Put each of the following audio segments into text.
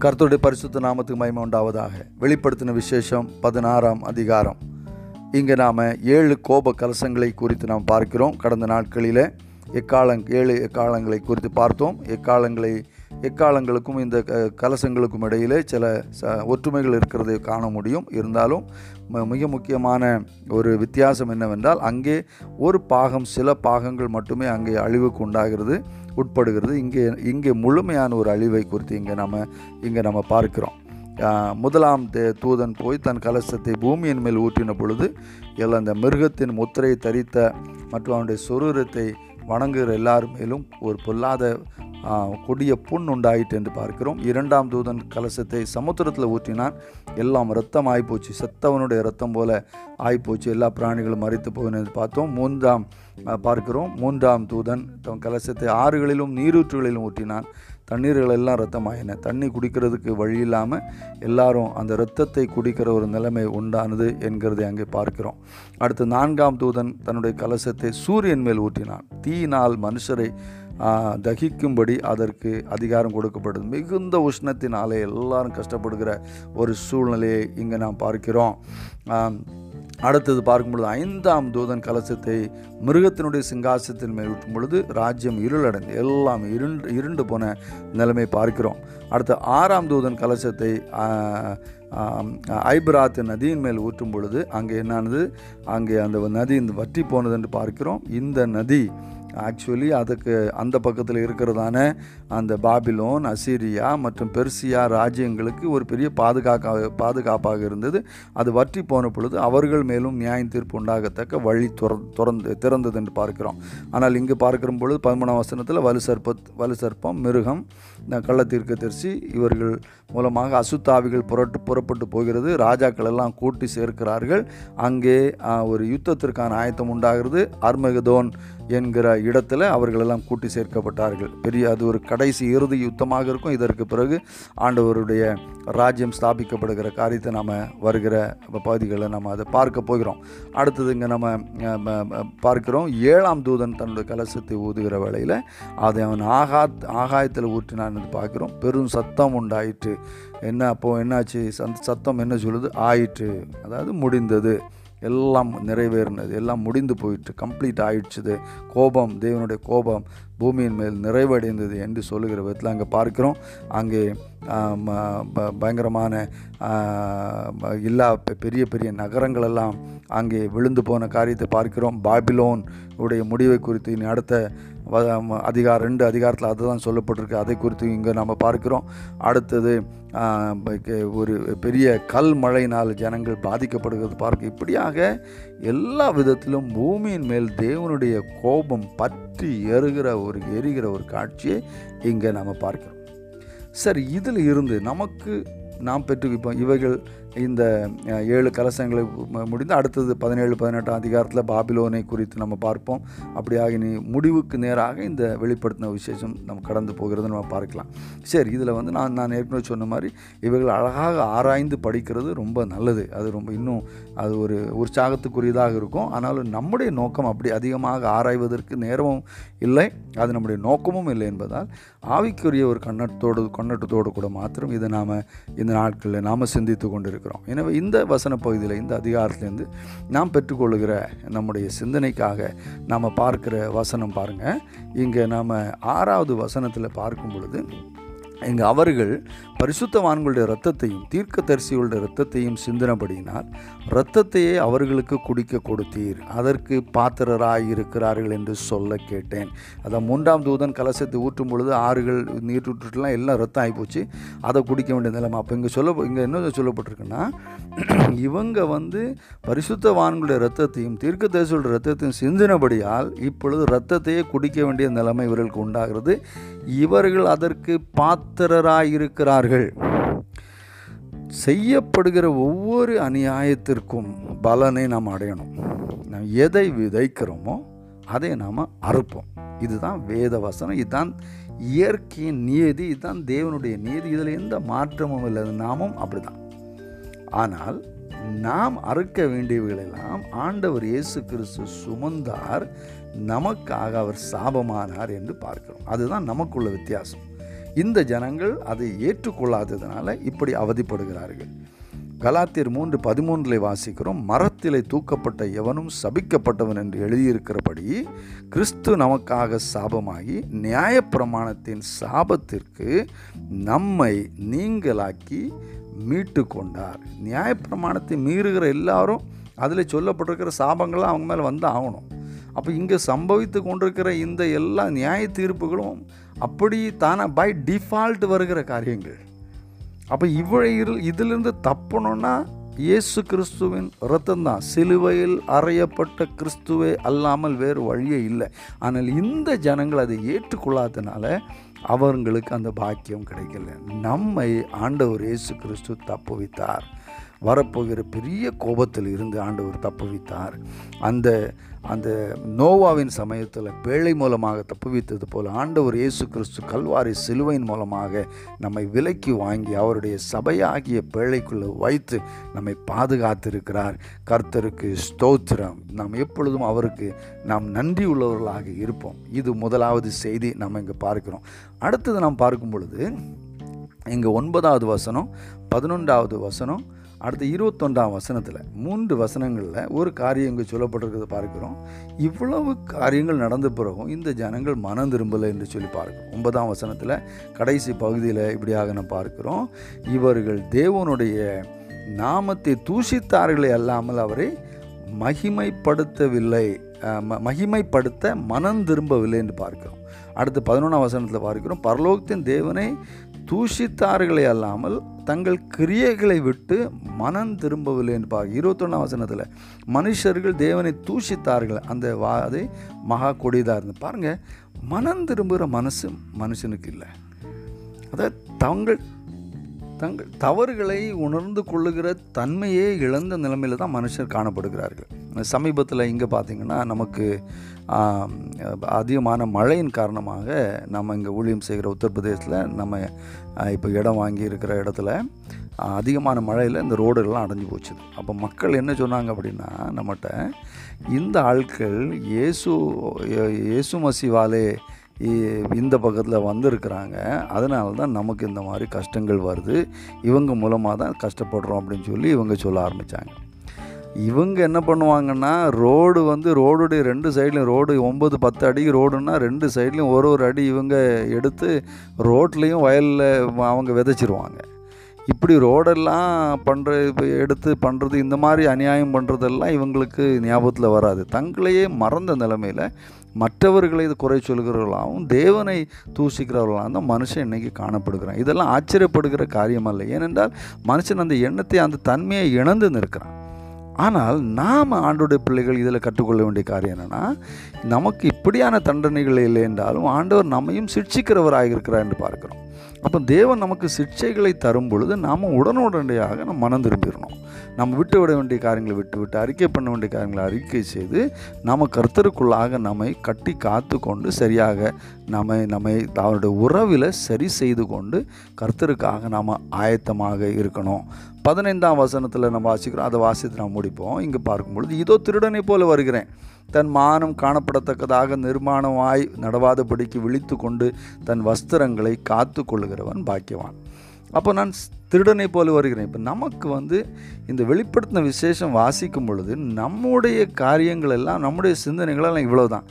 கர்த்தருடைய பரிசுத்த நாமத்துக்கு மயமை உண்டாவதாக. வெளிப்படுத்தின விசேஷம் பதினாறாம் அதிகாரம். இங்கே நாம் ஏழு கோப கலசங்களை குறித்து நாம் பார்க்கிறோம். கடந்த நாட்களில் எக்காலங் ஏழு எக்காலங்களை குறித்து பார்த்தோம். எக்காலங்களை எக்காலங்களுக்கும் இந்த க- கலசங்களுக்கும் இடையிலே சில ச ஒற்றுமைகள் இருக்கிறதை காண முடியும். இருந்தாலும் ம- மிக முக்கியமான ஒரு வித்தியாசம் என்னவென்றால் அங்கே ஒரு பாகம் சில பாகங்கள் மட்டுமே அங்கே அழிவுக்கு உண்டாகிறது. உட்படுகிறது. இங்கே இங்கே முழுமையான ஒரு அழிவை குறித்து இங்கே நம்ம இங்கே நம்ம பார்க்கிறோம். முதலாம் தே- தூதன் போய் தன் கலசத்தை பூமியின் மேல் ஊற்றின பொழுது எல்லாம் அந்த மிருகத்தின் முத்திரையை தரித்த மற்றும் அவனுடைய சொரூரத்தை வணங்குகிற எல்லார் மேலும் ஒரு பொல்லாத கொடிய புண் உண்டாயிட்டு என்று பார்க்கிறோம். இரண்டாம் தூதன் கலசத்தை சமுத்திரத்தில் ஊற்றினான். எல்லாம் ரத்தம் ஆகிப்போச்சு செத்தவனுடைய ரத்தம் போல ஆகிப்போச்சு எல்லா பிராணிகளும் மறைத்து போகணும் என்று பார்த்தோம். மூன்றாம் பார்க்கிறோம். மூன்றாம் தூதன் தன் கலசத்தை ஆறுகளிலும் நீரூற்றுகளிலும் ஊற்றினான். தண்ணீர்கள் எல்லாம் ரத்தமாயின தண்ணி குடிக்கிறதுக்கு வழி இல்லாமல் எல்லாரும் அந்த இரத்தத்தை குடிக்கிற ஒரு நிலைமை உண்டானது என்கிறதை அங்கே பார்க்கிறோம். அடுத்து நான்காம் தூதன் தன்னுடைய கலசத்தை சூரியன் மேல் ஊற்றினான். தீயினால் மனுஷரை தகிக்கும்படி அதற்கு அதிகாரம் கொடுக்கப்படுது மிகுந்த உஷ்ணத்தினாலே எல்லாரும் கஷ்டப்படுகிற ஒரு சூழ்நிலையை இங்கே நாம் பார்க்கிறோம். அடுத்தது பார்க்கும் பொழுது ஐந்தாம் தூதன் கலசத்தை மிருகத்தினுடைய சிங்காசத்தின் மேல் ஊற்றும் பொழுது ராஜ்யம் இருளடைந்து எல்லாம் இருண்டு இருண்டு போன நிலைமை பார்க்கிறோம். அடுத்து ஆறாம் தூதன் கலசத்தை ஆ, ஐபிராத்து நதியின் மேல் ஊற்றும் பொழுது அங்கே என்னானது? அங்கே அந்த நதி இந்த வற்றி போனது என்று பார்க்கிறோம். இந்த நதி ஆக்சுவலி அதுக்கு அந்த பக்கத்தில் இருக்கிறதான அந்த பாபிலோன் அசீரியா மற்றும் பெர்சியா ராஜ்யங்களுக்கு ஒரு பெரிய பாதுகாக்க பாதுகாப்பாக இருந்தது. அது வற்றி போன பொழுது அவர்கள் மேலும் நியாய தீர்ப்பு உண்டாகத்தக்க வழி துற திறந்து திறந்தது என்று பார்க்கிறோம். ஆனால் இங்கு பார்க்கிற பொழுது பதிமூணாம் வசனத்தில் வலு சர்ப்ப வலு சர்ப்பம் மிருகம் கள்ளத்தீர்க்க தரிசி இவர்கள் மூலமாக அசுத்தாவிகள் புரட்டு புறப்பட்டு போகிறது. ராஜாக்கள் எல்லாம் கூட்டி சேர்க்கிறார்கள். அங்கே ஒரு யுத்தத்திற்கான ஆயத்தம் உண்டாகிறது. அர்மகதோன் என்கிற இடத்துல அவர்களெல்லாம் கூட்டி சேர்க்கப்பட்டார்கள். பெரிய அது ஒரு கடைசி இறுதி யுத்தமாக இருக்கும். இதற்கு பிறகு ஆண்டவருடைய ராஜ்யம் ஸ்தாபிக்கப்படுகிற காரியத்தை நாம் வருகிற பகுதிகளை நம்ம அதை பார்க்க போகிறோம். அடுத்தது இங்கே நம்ம பார்க்கிறோம். ஏழாம் தூதன் தன்னுடைய கலசத்தை ஊதுகிற வேளையில் அதை அவன் ஆகாத் ஆகாயத்தில் ஊற்றினான் பார்க்குறோம். பெரும் சத்தம் உண்டாயிற்று. என்ன அப்போது என்னாச்சு? சந்த சத்தம் என்ன சொல்லுது? ஆயிற்று. அதாவது முடிந்தது. எல்லாம் நிறைவேறினது எல்லாம் முடிந்து போயிட்டு கம்ப்ளீட் ஆயிடுச்சுது. கோபம் தேவனுடைய கோபம் பூமியின் மேல் நிறைவடைந்தது என்று சொல்லுகிற விதத்தில் அங்கே பார்க்கிறோம். அங்கே பயங்கரமான எல்லா பெரிய பெரிய நகரங்களெல்லாம் அங்கே விழுந்து போன காரியத்தை பார்க்கிறோம். பாபிலோன் உடைய முடிவை குறித்து நடத்த அடுத்த அதிகார ரெண்டு அதிகாரத்தில் அதுதான் சொல்லப்பட்டிருக்கு. அதை குறித்து இங்கே நம்ம பார்க்கிறோம். அடுத்தது ஒரு பெரிய கல் மழையினால் ஜனங்கள் பாதிக்கப்படுகிறது பார்க்க இப்படியாக எல்லா விதத்திலும் பூமியின் மேல் தேவனுடைய கோபம் பற்றி எறுகிற ஒரு எரிகிற ஒரு காட்சியை இங்கே நம்ம பார்க்கிறோம். சரி இதில் இருந்து நமக்கு நாம் பெற்று இப்போ இவைகள் இந்த ஏழு கலசங்களை முடிந்து அடுத்தது பதினேழு பதினெட்டாம் அதிகாரத்தில் பாபிலோனை குறித்து நம்ம பார்ப்போம். அப்படியாக நீ முடிவுக்கு நேராக இந்த வெளிப்படுத்தின விசேஷம் நம்ம கடந்து போகிறது நம்ம பார்க்கலாம். சரி இதில் வந்து நான் நான் ஏற்கனவே சொன்ன மாதிரி இவைகள் அழகாக ஆராய்ந்து படிக்கிறது ரொம்ப நல்லது. அது ரொம்ப இன்னும் அது ஒரு உற்சாகத்துக்குரியதாக இருக்கும். ஆனாலும் நம்முடைய நோக்கம் அப்படி அதிகமாக ஆராய்வதற்கு நேரமும் இல்லை. அது நம்முடைய நோக்கமும் இல்லை என்பதால் ஆவிக்குரிய ஒரு கண்ணட்டத்தோடு கண்ணட்டத்தோடு கூட மாத்திரம் இதை நாம் இந்த நாட்களில் நாம் சிந்தித்து கொண்டிருக்கிறோம். எனவே இந்த வசன பகுதியில் இந்த அதிகாரத்திலேருந்து நாம் பெற்றுக்கொள்கிற நம்முடைய சிந்தனைக்காக நாம் பார்க்கிற வசனம் பாருங்கள் இங்கே நாம் ஆறாவது வசனத்தில் பார்க்கும் பொழுது இங்கு அவர்கள் பரிசுத்தவான்களுடைய இரத்தத்தையும் தீர்க்கதரிசிகளுடைய இரத்தத்தையும் சிந்தினபடியினால் இரத்தத்தையே அவர்களுக்கு குடிக்க கொடுத்தீர். அதற்கு பாத்திரராய் இருக்கிறார்கள் என்று சொல்ல கேட்டேன். அதான் மூன்றாம் தூதன் கலசத்தை ஊற்றும் பொழுது ஆறுகள் நீரூற்றுலாம் எல்லாம் ரத்தம் ஆகிப்போச்சு. அதை குடிக்க வேண்டிய நிலைமை. அப்போ இங்கே சொல்ல இங்கே என்ன சொல்லப்பட்டிருக்குன்னா இவங்க வந்து பரிசுத்தவான்களுடைய இரத்தத்தையும் தீர்க்கதரிசிகளுடைய இரத்தத்தையும் சிந்தினபடியால் இப்பொழுது இரத்தத்தையே குடிக்க வேண்டிய நிலைமை இவர்களுக்கு உண்டாகிறது. இவர்கள் அதற்கு பாத் இருக்கிறார்கள் செய்யப்படுகிற ஒவ்வொரு அநியாயத்திற்கும் பலனை நாம் அடையணும். நாம் எதை விதைக்கிறோமோ அதை நாம் அறுப்போம். இதுதான் வேத வசனம் இதுதான் இயற்கையின் நியதி இதுதான் தேவனுடைய நியதி இதில் எந்த மாற்றமும் இல்லை நாமும் அப்படிதான். ஆனால் நாம் அறுக்க வேண்டியவைகளெல்லாம் ஆண்டவர் இயேசு கிறிஸ்து சுமந்தார். நமக்காக அவர் சாபமானார் என்று பார்க்கிறோம். அதுதான் நமக்குள்ள வித்தியாசம். இந்த ஜனங்கள் அதை ஏற்றுக்கொள்ளாததுனால இப்படி அவதிப்படுகிறார்கள். கலாத்தியர் மூன்று பதிமூன்றில் வாசிக்கிறோம் மரத்திலே தூக்கப்பட்ட எவனும் சபிக்கப்பட்டவன் என்று எழுதியிருக்கிறபடி கிறிஸ்து நமக்காக சாபமாகி நியாயப்பிரமாணத்தின் சாபத்திற்கு நம்மை நீங்களாக்கி மீட்டு கொண்டார் நியாயப்பிரமாணத்தை மீறுகிற எல்லாரும் அதில் சொல்லப்பட்டிருக்கிற சாபங்கள்லாம் அவங்க மேலே வந்து ஆகணும் அப்போ இங்கே சம்பவித்து கொண்டிருக்கிற இந்த எல்லா நியாய தீர்ப்புகளும் அப்படி தானே பை டிஃபால்ட் வருகிற காரியங்கள். அப்போ இவ்வளவு இரு- இதிலிருந்து தப்பணும்னா இயேசு கிறிஸ்துவின் ரத்தம்தான் சிலுவையில் அறையப்பட்ட கிறிஸ்துவே அல்லாமல் வேறு வழியே இல்லை. ஆனால் இந்த ஜனங்கள் அதை ஏற்றுக்கொள்ளாதனால அவங்களுக்கு அந்த பாக்கியம் கிடைக்கல. நம்மை ஆண்டவர் இயேசு கிறிஸ்து தப்புவித்தார். வரப்போகிற பெரிய கோபத்தில் இருந்து ஆண்டவர் தப்புவித்தார். அந்த அந்த நோவாவின் சமயத்தில் பேழை மூலமாக தப்புவித்தது போல் ஆண்டவர் இயேசு கிறிஸ்து கல்வாரி சிலுவையின் மூலமாக நம்மை விலைக்கு வாங்கி அவருடைய சபையாகிய பேழைக்குள்ளே வைத்து நம்மை பாதுகாத்திருக்கிறார். கர்த்தருக்கு ஸ்தோத்திரம். நாம் எப்பொழுதும் அவருக்கு நாம் நன்றி உள்ளவர்களாக இருப்போம். இது முதலாவது செய்தி நம்ம இங்கே பார்க்கிறோம். அடுத்தது நாம் பார்க்கும் பொழுது இங்கே ஒன்பதாவது வசனம் பதினொன்றாவது வசனம் அடுத்து இருபத்தொன்றாம் வசனத்தில் மூன்று வசனங்களில் ஒரு காரியம் இங்கே சொல்லப்பட்டிருக்கிறத பார்க்கிறோம். இவ்வளவு காரியங்கள் நடந்த பிறகும் இந்த ஜனங்கள் மனம் திரும்பலை என்று சொல்லி பார்க்கிறோம். ஒன்பதாம் வசனத்தில் கடைசி பகுதியில் இப்படியாக நம்ம பார்க்கிறோம். இவர்கள் தேவனுடைய நாமத்தை தூஷித்தார்களே அல்லாமல் அவரை மகிமைப்படுத்தவில்லை ம- மகிமைப்படுத்த மனம் திரும்பவில்லை என்று பார்க்கிறோம். அடுத்து பதினொன்றாம் வசனத்தில் பார்க்கிறோம். பரலோகத்தின் தேவனை தூஷித்தார்களே அல்லாமல் தங்கள் கிரியைகளை விட்டு மனம் திரும்பவில்லை என்று பார்க்க இருபத்தொன்னாம் வசனத்தில் மனுஷர்கள் தேவனை தூஷித்தார்கள் அந்த வா அதை மகா கொடிதாக இருந்து. பாருங்கள் மனம் திரும்புகிற மனசு மனுஷனுக்கு இல்லை. அதாவது தங்கள் தங்கள் தவறுகளை உணர்ந்து கொள்ளுகிற தன்மையே இழந்த நிலைமையில் தான் மனுஷர் காணப்படுகிறார்கள். சமீபத்தில் இங்கே பார்த்திங்கன்னா நமக்கு அதிகமான மழையின் காரணமாக நம்ம இங்கே ஊழியம் செய்கிற உத்தரப்பிரதேசத்தில் நம்ம இப்போ இடம் வாங்கி இருக்கிற இடத்துல அதிகமான மழையில் இந்த ரோடுகள்லாம் அடைஞ்சு போச்சு. அப்போ மக்கள் என்ன சொன்னாங்க அப்படின்னா நம்மகிட்ட இந்த ஆட்கள் இயேசு இயேசு மசிவாலே இந்த பக்கத்தில் வந்திருக்கிறாங்க. அதனால தான் நமக்கு இந்த மாதிரி கஷ்டங்கள் வருது. இவங்க மூலமாக தான் கஷ்டப்படுறோம் அப்படின்னு சொல்லி இவங்க சொல்ல ஆரம்பித்தாங்க இவங்க என்ன பண்ணுவாங்கன்னா ரோடு வந்து ரோடுடைய ரெண்டு சைட்லையும் ரோடு ஒம்பது பத்து அடி ரோடுன்னா ரெண்டு சைட்லையும் ஒரு ஒரு அடி இவங்க எடுத்து ரோட்லேயும் வயலில் அவங்க விதைச்சிருவாங்க. இப்படி ரோடெல்லாம் பண்ணுற இப்போ எடுத்து பண்ணுறது இந்த மாதிரி அநியாயம் பண்ணுறதெல்லாம் இவங்களுக்கு ஞாபகத்தில் வராது. தங்களையே மறந்த நிலமையில் மற்றவர்களை இது குறை சொல்கிறவர்களாகவும் தேவனை தூசிக்கிறவர்களாகவும் தான் மனுஷன் இன்னைக்கு காணப்படுகிறான். இதெல்லாம் ஆச்சரியப்படுகிற காரியம் அல்ல. ஏனென்றால் மனுஷன் அந்த எண்ணத்தை அந்த தன்மையை இழந்து நிற்கிறான். ஆனால் நாம் ஆண்டோடைய பிள்ளைகள் இதில் கற்றுக்கொள்ள வேண்டிய காரியம் என்னென்னா நமக்கு இப்படியான தண்டனைகள் இல்லை என்றாலும் ஆண்டவர் நம்மையும் சிட்சிக்கிறவராக இருக்கிறார் என்று பார்க்கிறோம். அப்போ தேவன் நமக்கு சிக்ஷைகளை தரும் பொழுது நாம் உடனுடனடியாக நம்ம மனம் திரும்பிடணும். நம்ம விட்டு விட வேண்டிய காரியங்களை விட்டு விட்டு அறிக்கை பண்ண வேண்டிய காரியங்களை அறிக்கை செய்து நாம் கர்த்தருக்குள்ளாக நம்மை கட்டி காத்து கொண்டு சரியாக நம்மை நம்மை அவருடைய உறவில் சரி செய்து கொண்டு கர்த்தருக்காக நாம் ஆயத்தமாக இருக்கணும். பதினைந்தாம் வசனத்தில் நம்ம வாசிக்கிறோம் அதை வாசித்து நாம் முடிப்போம். இங்கே பார்க்கும் பொழுது இதோ திருடனை போல வருகிறேன். தன் மானம் காணப்படத்தக்கதாக நிர்மாணமாய் நடவாதபடிக்கு விழித்து கொண்டு தன் வஸ்திரங்களை காத்து கொள்கிறவன் பாக்கியவான். அப்போ நான் திருடனை போல வருகிறேன். இப்போ நமக்கு வந்து இந்த வெளிப்படுத்தின விசேஷம் வாசிக்கும் பொழுது நம்முடைய காரியங்கள் எல்லாம் நம்முடைய சிந்தனைகள் எல்லாம் இவ்வளவுதான்.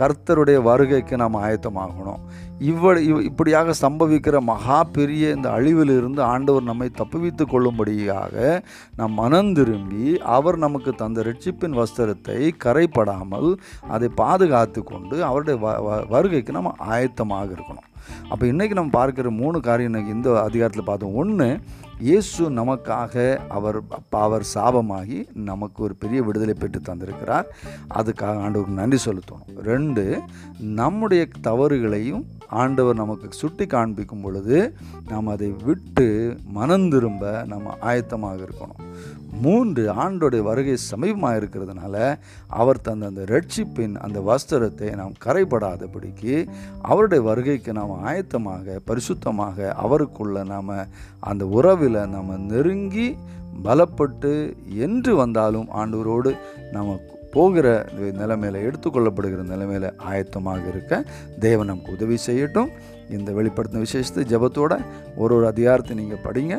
கர்த்தருடைய வருகைக்கு நாம் ஆயத்தமாகணும். இவ்வளவு இவ் இப்படியாக சம்பவிக்கிற மகா பெரிய இந்த அழிவிலிருந்து ஆண்டவர் நம்மை தப்புவித்து கொள்ளும்படியாக நாம் மனம் திரும்பி அவர் நமக்கு தந்த ரட்சிப்பின் வஸ்திரத்தை கரைப்படாமல் அதை பாதுகாத்து கொண்டு அவருடைய வ வ- வருகைக்கு நம்ம ஆயத்தமாக இருக்கணும். அப்போ இன்றைக்கி நம்ம பார்க்குற மூணு காரியம் இன்னைக்கு இந்த அதிகாரத்தில் பார்த்தோம். ஒன்று இயேசு நமக்காக அவர் அப்ப அவர் சாபமாகி நமக்கு ஒரு பெரிய விடுதலை பெற்று தந்திருக்கிறார். அதுக்காக ஆண்டவருக்கு நன்றி செலுத்தணும் ரெண்டு நம்முடைய தவறுகளையும் ஆண்டவர் நமக்கு சுட்டி காண்பிக்கும் பொழுது நாம் அதை விட்டு மனம் திரும்ப நம்ம ஆயத்தமாக இருக்கணும். மூன்று ஆண்டோடைய வருகை சமீபமாக இருக்கிறதுனால அவர் தந்த அந்த ரட்சிப்பின் அந்த வஸ்திரத்தை நாம் கரைபடாதபடிக்கு அவருடைய வருகைக்கு நாம் ஆயத்தமாக பரிசுத்தமாக அவருக்குள்ள நாம் அந்த உறவில் நாம் நெருங்கி பலப்பட்டு என்று வந்தாலும் ஆண்டவரோடு நாம் போகிற நிலைமையில் எடுத்துக்கொள்ளப்படுகிற நிலைமையில் ஆயத்தமாக இருக்க தேவன் நமக்கு உதவி செய்யட்டும். இந்த வெளிப்படுத்தின விசேஷத்தை ஜபத்தோட ஒரு ஒரு அதிகாரத்தை நீங்கள் படிங்க.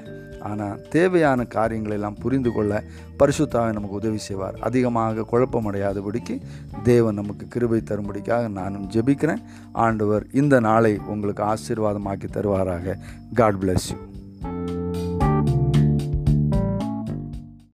ஆனால் தேவையான காரியங்களை எல்லாம் புரிந்து கொள்ள பரிசுத்தாவை நமக்கு உதவி செய்வார். அதிகமாக குழப்பமடையாதபடிக்கு தேவன் நமக்கு கிருபை தரும்படிக்காக நானும் ஜெபிக்கிறேன். ஆண்டவர் இந்த நாளை உங்களுக்கு ஆசீர்வாதமாக்கி தருவாராக. God bless you